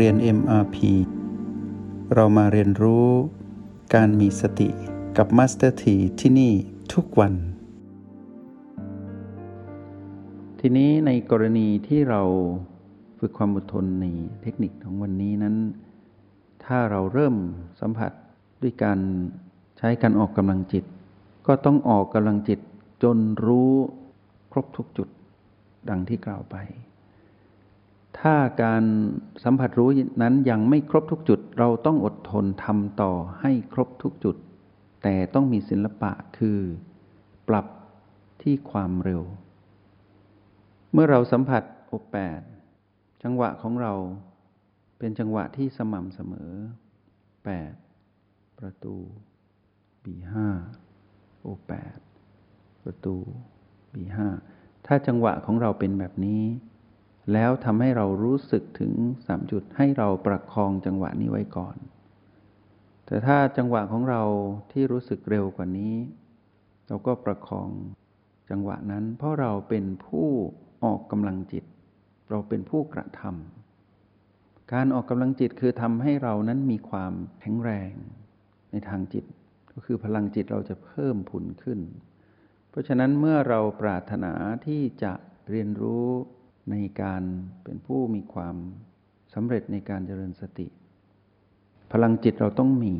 เรียน MRP เรามาเรียนรู้การมีสติกับ Master T ที่ที่นี่ทุกวัน ทีนี้ในกรณีที่เราฝึกความอดทนในเทคนิคของวันนี้นั้น ถ้าเราเริ่มสัมผัสด้วยการใช้การออกกำลังจิต ก็ต้องออกกำลังจิตจนรู้ครบทุกจุดดังที่กล่าวไป ถ้าการสัมผัสรู้นั้นยังไม่ครบทุกจุด เราต้องอดทนทำต่อให้ครบทุกจุด แต่ต้องมีศิลปะคือ ปรับที่ความเร็ว เมื่อเราสัมผัสโอแปดจังหวะของเราเป็นจังหวะที่สม่ำเสมอแปดประตูบีห้าโอแปดประตูบีห้าถ้าจังหวะของเราเป็นแบบนี้ แล้วทำให้เรารู้สึกถึงสามจุดให้เราประคองจังหวะนี้ไว้ก่อน แต่ถ้าจังหวะของเราที่รู้สึกเร็วกว่านี้ เราก็ประคองจังหวะนั้น เพราะเราเป็นผู้ออกกำลังจิต เราเป็นผู้กระทำการออกกำลังจิตคือทำให้เรานั้นมีความแข็งแรง ในทางจิต ก็คือพลังจิตเราจะเพิ่มผุนขึ้น เพราะฉะนั้นเมื่อเราปรารถนาที่จะเรียนรู้ ในการเป็นผู้มีความสำเร็จในการเจริญสติ พลังจิตเราต้องมี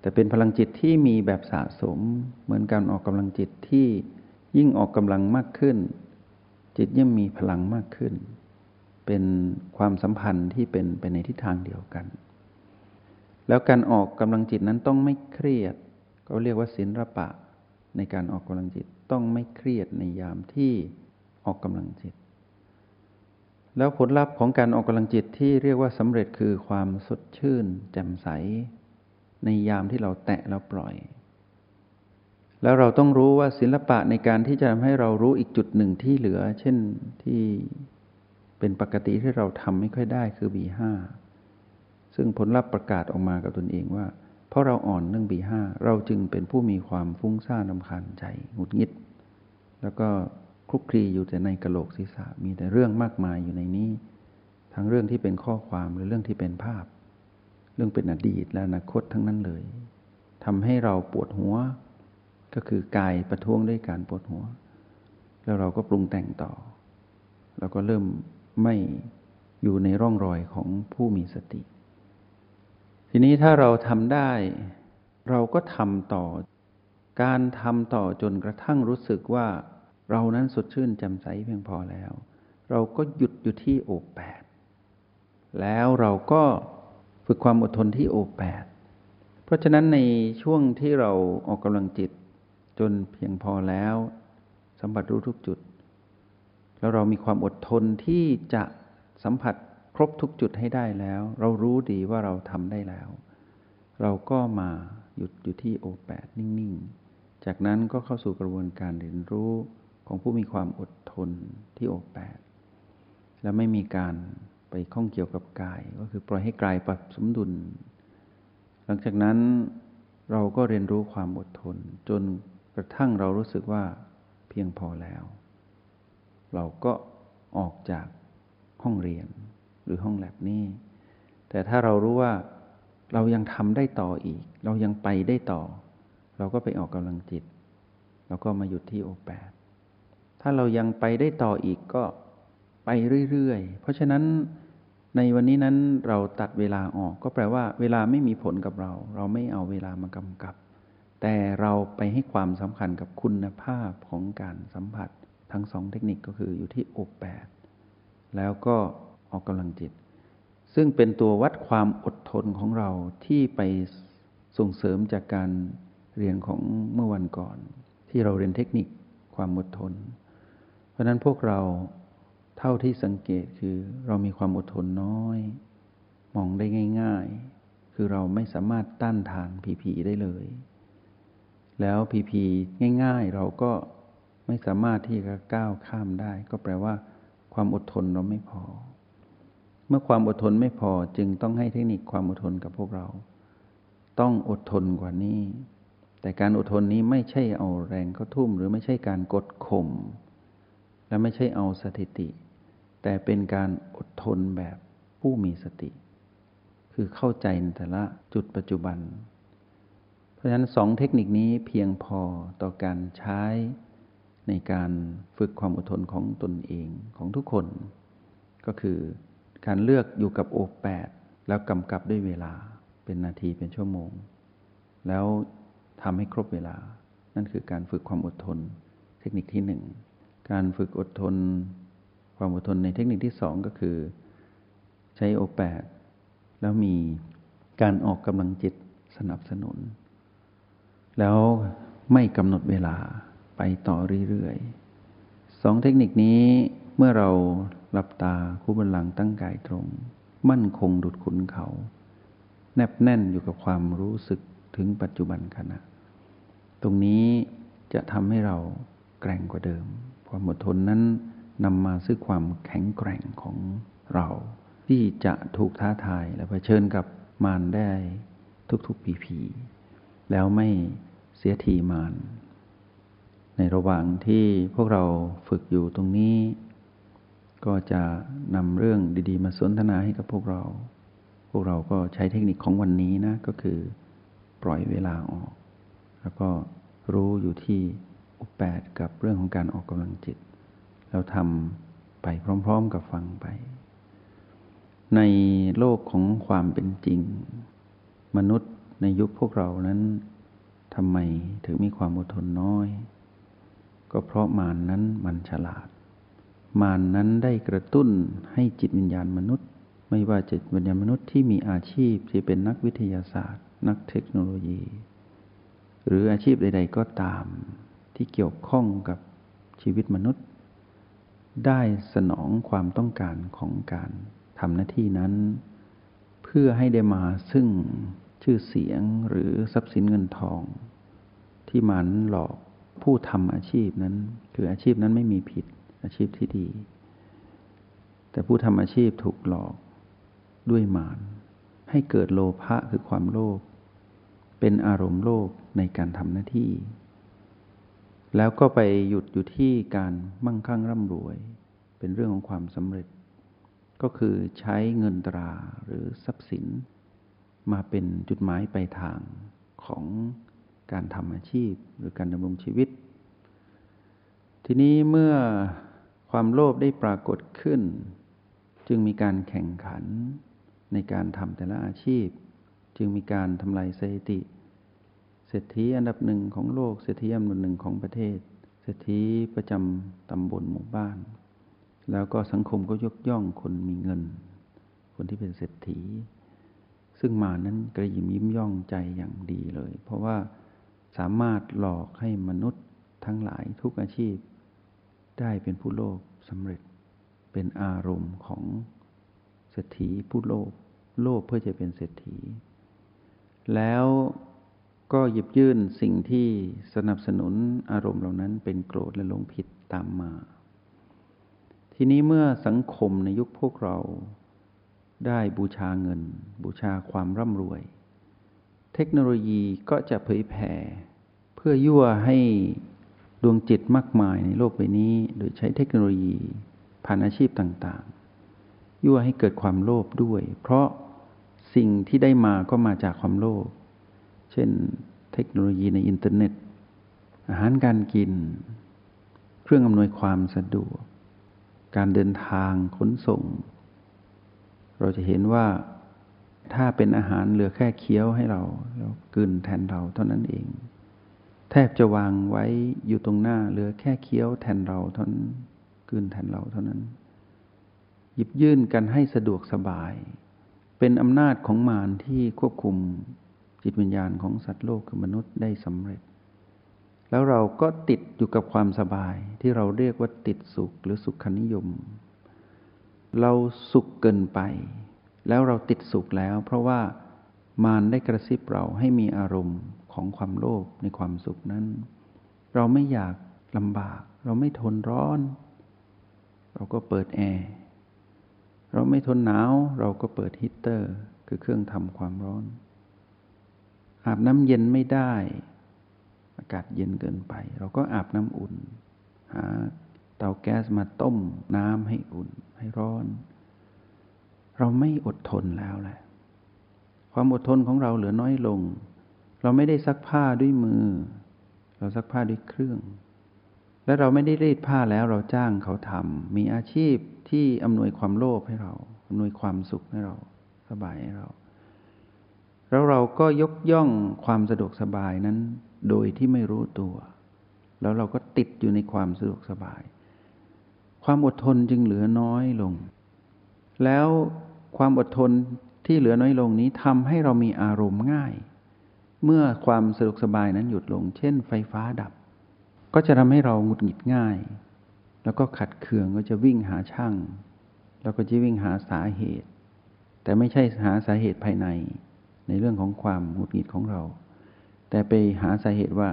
แต่เป็นพลังจิตที่มีแบบสะสม เหมือนการออกกำลังจิตที่ยิ่งออกกำลังมากขึ้น จิตยิ่งมีพลังมากขึ้น เป็นความสัมพันธ์ที่เป็นไปในทิศทางเดียวกัน แล้วการออกกำลังจิตนั้นต้องไม่เครียด ก็เรียกว่าศิลปะ ในการออกกำลังจิตต้องไม่เครียดในยามที่ออกกำลังจิต แล้วผลลัพธ์ของการออกกำลังจิตที่เรียกว่าสำเร็จคือความสดชื่น แจ่มใส ในยามที่เราแตะแล้วปล่อย แล้วเราต้องรู้ว่าศิลปะในการที่จะทำให้เรารู้อีกจุดหนึ่งที่เหลือ เช่นที่เป็นปกติที่เราทำไม่ค่อยได้คือ B5 ซึ่งผลลัพธ์ประกาศออกมากับตนเองว่า เพราะเราอ่อนเรื่องบีห้าเราจึงเป็นผู้มีความฟุ้งซ่านลำคาญใจหงุดหงิด แล้วก็ คลุกคลีอยู่แต่ในกระโหลกศีรษะ มีแต่เรื่องมากมายอยู่ในนี้ ทั้งเรื่องที่เป็นข้อความหรือเรื่องที่เป็นภาพ เรื่องเป็นอดีตและอนาคตทั้งนั้นเลยทำให้เราปวดหัว ก็คือกายประท้วงด้วยการปวดหัว แล้วเราก็ปรุงแต่งต่อแล้วก็เริ่มไม่อยู่ในร่องรอยของผู้มีสติ ทีนี้ถ้าเราทำได้ เราก็ทำต่อ การทำต่อจนกระทั่งรู้สึกว่า เรานั้นสดชื่นแจ่มใสเพียงพอแล้ว เราก็หยุดอยู่ที่โอแปดแล้วเราก็ฝึกความอดทนที่โอแปดเพราะฉะนั้นในช่วงที่เราออกกำลังจิตจนเพียงพอแล้วสัมผัสรู้ทุกจุด แล้วเรามีความอดทนที่จะสัมผัสครบทุกจุดให้ได้แล้ว เรารู้ดีว่าเราทำได้แล้ว เราก็มาหยุดอยู่ที่โอแปดนิ่ง ๆ จากนั้นก็เข้าสู่กระบวนการเรียนรู้ ของผู้มีความอดทนที่โอแปดและไม่มีการไปข้องเกี่ยวกับกาย ก็คือปล่อยให้กายปรับสมดุล หลังจากนั้นเราก็เรียนรู้ความอดทน จนกระทั่งเรารู้สึกว่าเพียงพอแล้ว เราก็ออกจากห้องเรียนหรือห้องแลบนี้แต่ถ้าเรารู้ว่าเรายังทำได้ต่ออีก เรายังไปได้ต่อ เราก็ไปออกกำลังจิตเราก็มาหยุดที่โอแปด ถ้าเรายังไปได้ต่ออีกก็ไปเรื่อยๆ เพราะฉะนั้นในวันนี้นั้นเราตัดเวลาออก ก็แปลว่า เวลาไม่มีผลกับเรา เราไม่เอาเวลามากำกับ แต่เราไปให้ความสำคัญกับคุณภาพของการสัมผัสทั้งสองเทคนิคก็คืออยู่ที่โอแปดแล้วก็ออกกำลังจิต ซึ่งเป็นตัววัดความอดทนของเราที่ไปส่งเสริมจากการเรียนของเมื่อวันก่อน ที่เราเรียนเทคนิคความอดทน เพราะนั้นพวกเราเท่าที่สังเกตคือเรามีความอดทนน้อย มองได้ง่าย ๆ คือเราไม่สามารถต้านทานผีผีได้เลย แล้วผีผีง่าย ๆ เราก็ไม่สามารถที่จะก้าวข้ามได้ ก็แปลว่า ความอดทนเราไม่พอ เมื่อความอดทนไม่พอจึงต้องให้เทคนิคความอดทนกับพวกเรา ต้องอดทนกว่านี้ แต่การอดทนนี้ไม่ใช่เอาแรงเข้าทุ่ม หรือไม่ใช่การกดข่ม และไม่ใช่เอาสถิติ แต่เป็นการอดทนแบบผู้มีสติ คือเข้าใจในแต่ละจุดปัจจุบัน เพราะฉะนั้นสองเทคนิคนี้เพียงพอต่อการใช้ในการฝึกความอดทนของตนเองของทุกคน ก็คือการเลือกอยู่กับโอแปดแล้วกำกับด้วยเวลาเป็นนาทีเป็นชั่วโมง แล้วทำให้ครบเวลา นั่นคือการฝึกความอดทน เทคนิคที่หนึ่ง การฝึกอดทน ความอดทนในเทคนิคที่สองก็คือ ใช้โอแปดแล้วมีการออกกำลังจิตสนับสนุน แล้วไม่กำหนดเวลาไปต่อเรื่อยๆสองเทคนิคนี้เมื่อเราหลับตาคู่บันลังตั้งกายตรง มั่นคงดุดขุนเขา แนบแน่นอยู่กับความรู้สึกถึงปัจจุบันขณะ ตรงนี้จะทำให้เราแกร่งกว่าเดิม ความอดทนนั้นนำมาซึ่งความแข็งแกร่งของเรา ที่จะถูกท้าทายและะเผชิญกับมารได้ทุกๆปีพีแล้วไม่เสียทีมารในระหว่างที่พวกเราฝึกอยู่ตรงนี้ ก็จะนำเรื่องดีๆ มาสนทนาให้กับพวกเรา พวกเราก็ใช้เทคนิคของวันนี้นะก็คือ ปล่อยเวลาออก แล้วก็รู้อยู่ที่ อุปแปดกับเรื่องของการออกกำลังจิตแล้วทำไปพร้อม ๆ กับฟังไป ในโลกของความเป็นจริง มนุษย์ในยุคพวกเรานั้นทำไมถึงมีความอดทนน้อย ก็เพราะมารนนั้นมันฉลาด มารนนั้นได้กระตุ้นให้จิตวิญญาณมนุษย์ ไม่ว่าจิตวิญญาณมนุษย์ที่มีอาชีพที่เป็นนักวิทยาศาสตร์ นักเทคโนโลยี หรืออาชีพใด ๆ ก็ตาม ที่เกี่ยวข้องกับชีวิตมนุษย์ ได้สนองความต้องการของการทำหน้าที่นั้น เพื่อให้ได้มาซึ่งชื่อเสียงหรือทรัพย์สินเงินทอง ที่มันหลอกผู้ทำอาชีพนั้น คืออาชีพนั้นไม่มีผิดอาชีพที่ดี แต่ผู้ทำอาชีพถูกหลอกด้วยมารให้เกิดโลภะคือความโลภเป็นอารมณ์โลภในการทำหน้าที่ แล้วก็ไปหยุดอยู่ที่การมั่งคั่งร่ำรวย เป็นเรื่องของความสำเร็จ ก็คือใช้เงินตราหรือทรัพย์สิน มาเป็นจุดหมายปลายทางของการทำอาชีพหรือการดำรงชีวิต ทีนี้เมื่อความโลภได้ปรากฏขึ้น จึงมีการแข่งขันในการทำแต่ละอาชีพ จึงมีการทำลายสถิติ เศรษฐีอันดับหนึ่งของโลกเศรษฐีอันดับหนึ่งของประเทศ เศรษฐีประจำตำบลหมู่บ้าน แล้วก็สังคมก็ยกย่องคนมีเงิน คนที่เป็นเศรษฐี ซึ่งมานั้นกระยิมยิ้มย่องใจอย่างดีเลย เพราะว่าสามารถหลอกให้มนุษย์ทั้งหลายทุกอาชีพ ได้เป็นผู้โลภสำเร็จเป็นอารมณ์ของเศรษฐีผู้โลภโลภเพื่อจะเป็นเศรษฐี แล้ว ก็หยิบยื่นสิ่งที่สนับสนุนอารมณ์เหล่านั้นเป็นโกรธและหลงผิดตามมา ทีนี้เมื่อสังคมในยุคพวกเราได้บูชาเงิน บูชาความร่ำรวย เทคโนโลยีก็จะเผยแผ่ เพื่อยั่วให้ดวงจิตมากมายในโลกใบนี้ โดยใช้เทคโนโลยีผ่านอาชีพต่างๆ ยั่วให้เกิดความโลภด้วย เพราะสิ่งที่ได้มาก็มาจากความโลภ ช่นเทคโนโลยีในอินเทอร์เน็ต อาหารการกิน เครื่องอำนวยความสะดวก การเดินทางขนส่ง เราจะเห็นว่าถ้าเป็นอาหารเหลือแค่เคี้ยวให้เราเรากินแทนเราเท่านั้นเอง แทบจะวางไว้อยู่ตรงหน้าเหลือแค่เคี้ยวแทนเราเท่านั้นกินแทนเราเท่านั้น หยิบยื่นกันให้สะดวกสบาย เป็นอำนาจของมารที่ควบคุม จิตวิญญาณของสัตว์โลกคือมนุษย์ได้สำเร็จ แล้วเราก็ติดอยู่กับความสบายที่เราเรียกว่าติดสุขหรือสุขนิยม เราสุขเกินไป แล้วเราติดสุขแล้ว เพราะว่ามารได้กระซิบเราให้มีอารมณ์ของความโลภในความสุขนั้น เราไม่อยากลำบาก เราไม่ทนร้อน เราก็เปิดแอร์เราไม่ทนหนาว เราก็เปิดฮีเตอร์ คือเครื่องทำความร้อน อาบน้ำเย็นไม่ได้ อากาศเย็นเกินไป เราก็อาบน้ำอุ่น หาเตาแก๊สมาต้มน้ำให้อุ่นให้ร้อน เราไม่อดทนแล้วแหละ ความอดทนของเราเหลือน้อยลง เราไม่ได้ซักผ้าด้วยมือ เราซักผ้าด้วยเครื่อง และเราไม่ได้รีดผ้าแล้วเราจ้างเขาทำมีอาชีพที่อำนวยความโลภให้เราอำนวยความสุขให้เรา สบายให้เรา แล้วเราก็ยกย่องความสะดวกสบายนั้น โดยที่ไม่รู้ตัว แล้วเราก็ติดอยู่ในความสะดวกสบาย ความอดทนจึงเหลือน้อยลง แล้วความอดทนที่เหลือน้อยลงนี้ทำให้เรามีอารมณ์ง่าย เมื่อความสะดวกสบายนั้นหยุดลง เช่น ไฟฟ้าดับ ก็จะทำให้เราหงุดหงิดง่าย แล้วก็ขัดเคืองก็จะวิ่งหาช่าง แล้วก็จะวิ่งหาสาเหตุ แต่ไม่ใช่หาสาเหตุภายใน ในเรื่องของความหงุดหงิดของเรา แต่ไปหาสาเหตุว่า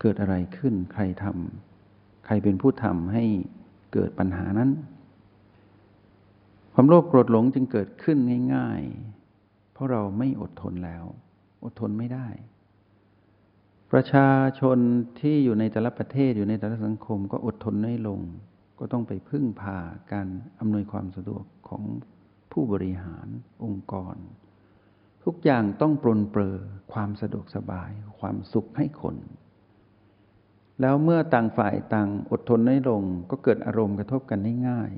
เกิดอะไรขึ้นใครทำใครเป็นผู้ทำให้เกิดปัญหานั้น ความโลภโกรธหลงจึงเกิดขึ้นง่าย ๆ เพราะเราไม่อดทนแล้ว อดทนไม่ได้ ประชาชนที่อยู่ในแต่ละประเทศอยู่ในแต่ละสังคม ก็อดทนน้อยลง ก็ต้องไปพึ่งพาการอำนวยความสะดวกของผู้บริหารองค์กร ทุกอย่างต้องปรนเปรอความสะดวกสบาย ความสุขให้คน แล้วเมื่อต่างฝ่ายต่างอดทนน้อยลง ก็เกิดอารมณ์กระทบกันได้ง่าย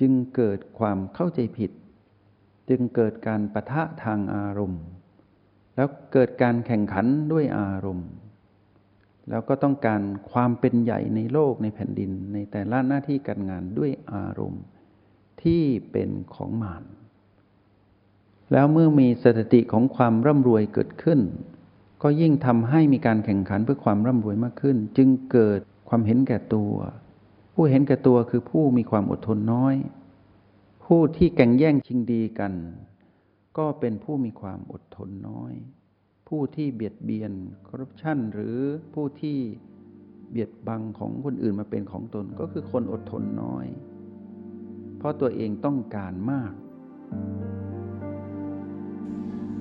จึงเกิดความเข้าใจผิด จึงเกิดการปะทะทางอารมณ์ แล้วเกิดการแข่งขันด้วยอารมณ์ แล้วก็ต้องการความเป็นใหญ่ในโลกในแผ่นดิน ในแต่ละหน้าที่การงานด้วยอารมณ์ ที่เป็นของมาร แล้วเมื่อมีสถิติของความร่ำรวยเกิดขึ้น ก็ยิ่งทำให้มีการแข่งขันเพื่อความร่ำรวยมากขึ้น จึงเกิดความเห็นแก่ตัว ผู้เห็นแก่ตัวคือผู้มีความอดทนน้อย ผู้ที่แข่งแย่งชิงดีกัน ก็เป็นผู้มีความอดทนน้อย ผู้ที่เบียดเบียนคอร์รัปชันหรือผู้ที่เบียดบังของคนอื่นมาเป็นของตนก็คือคนอดทนน้อย เพราะตัวเองต้องการมาก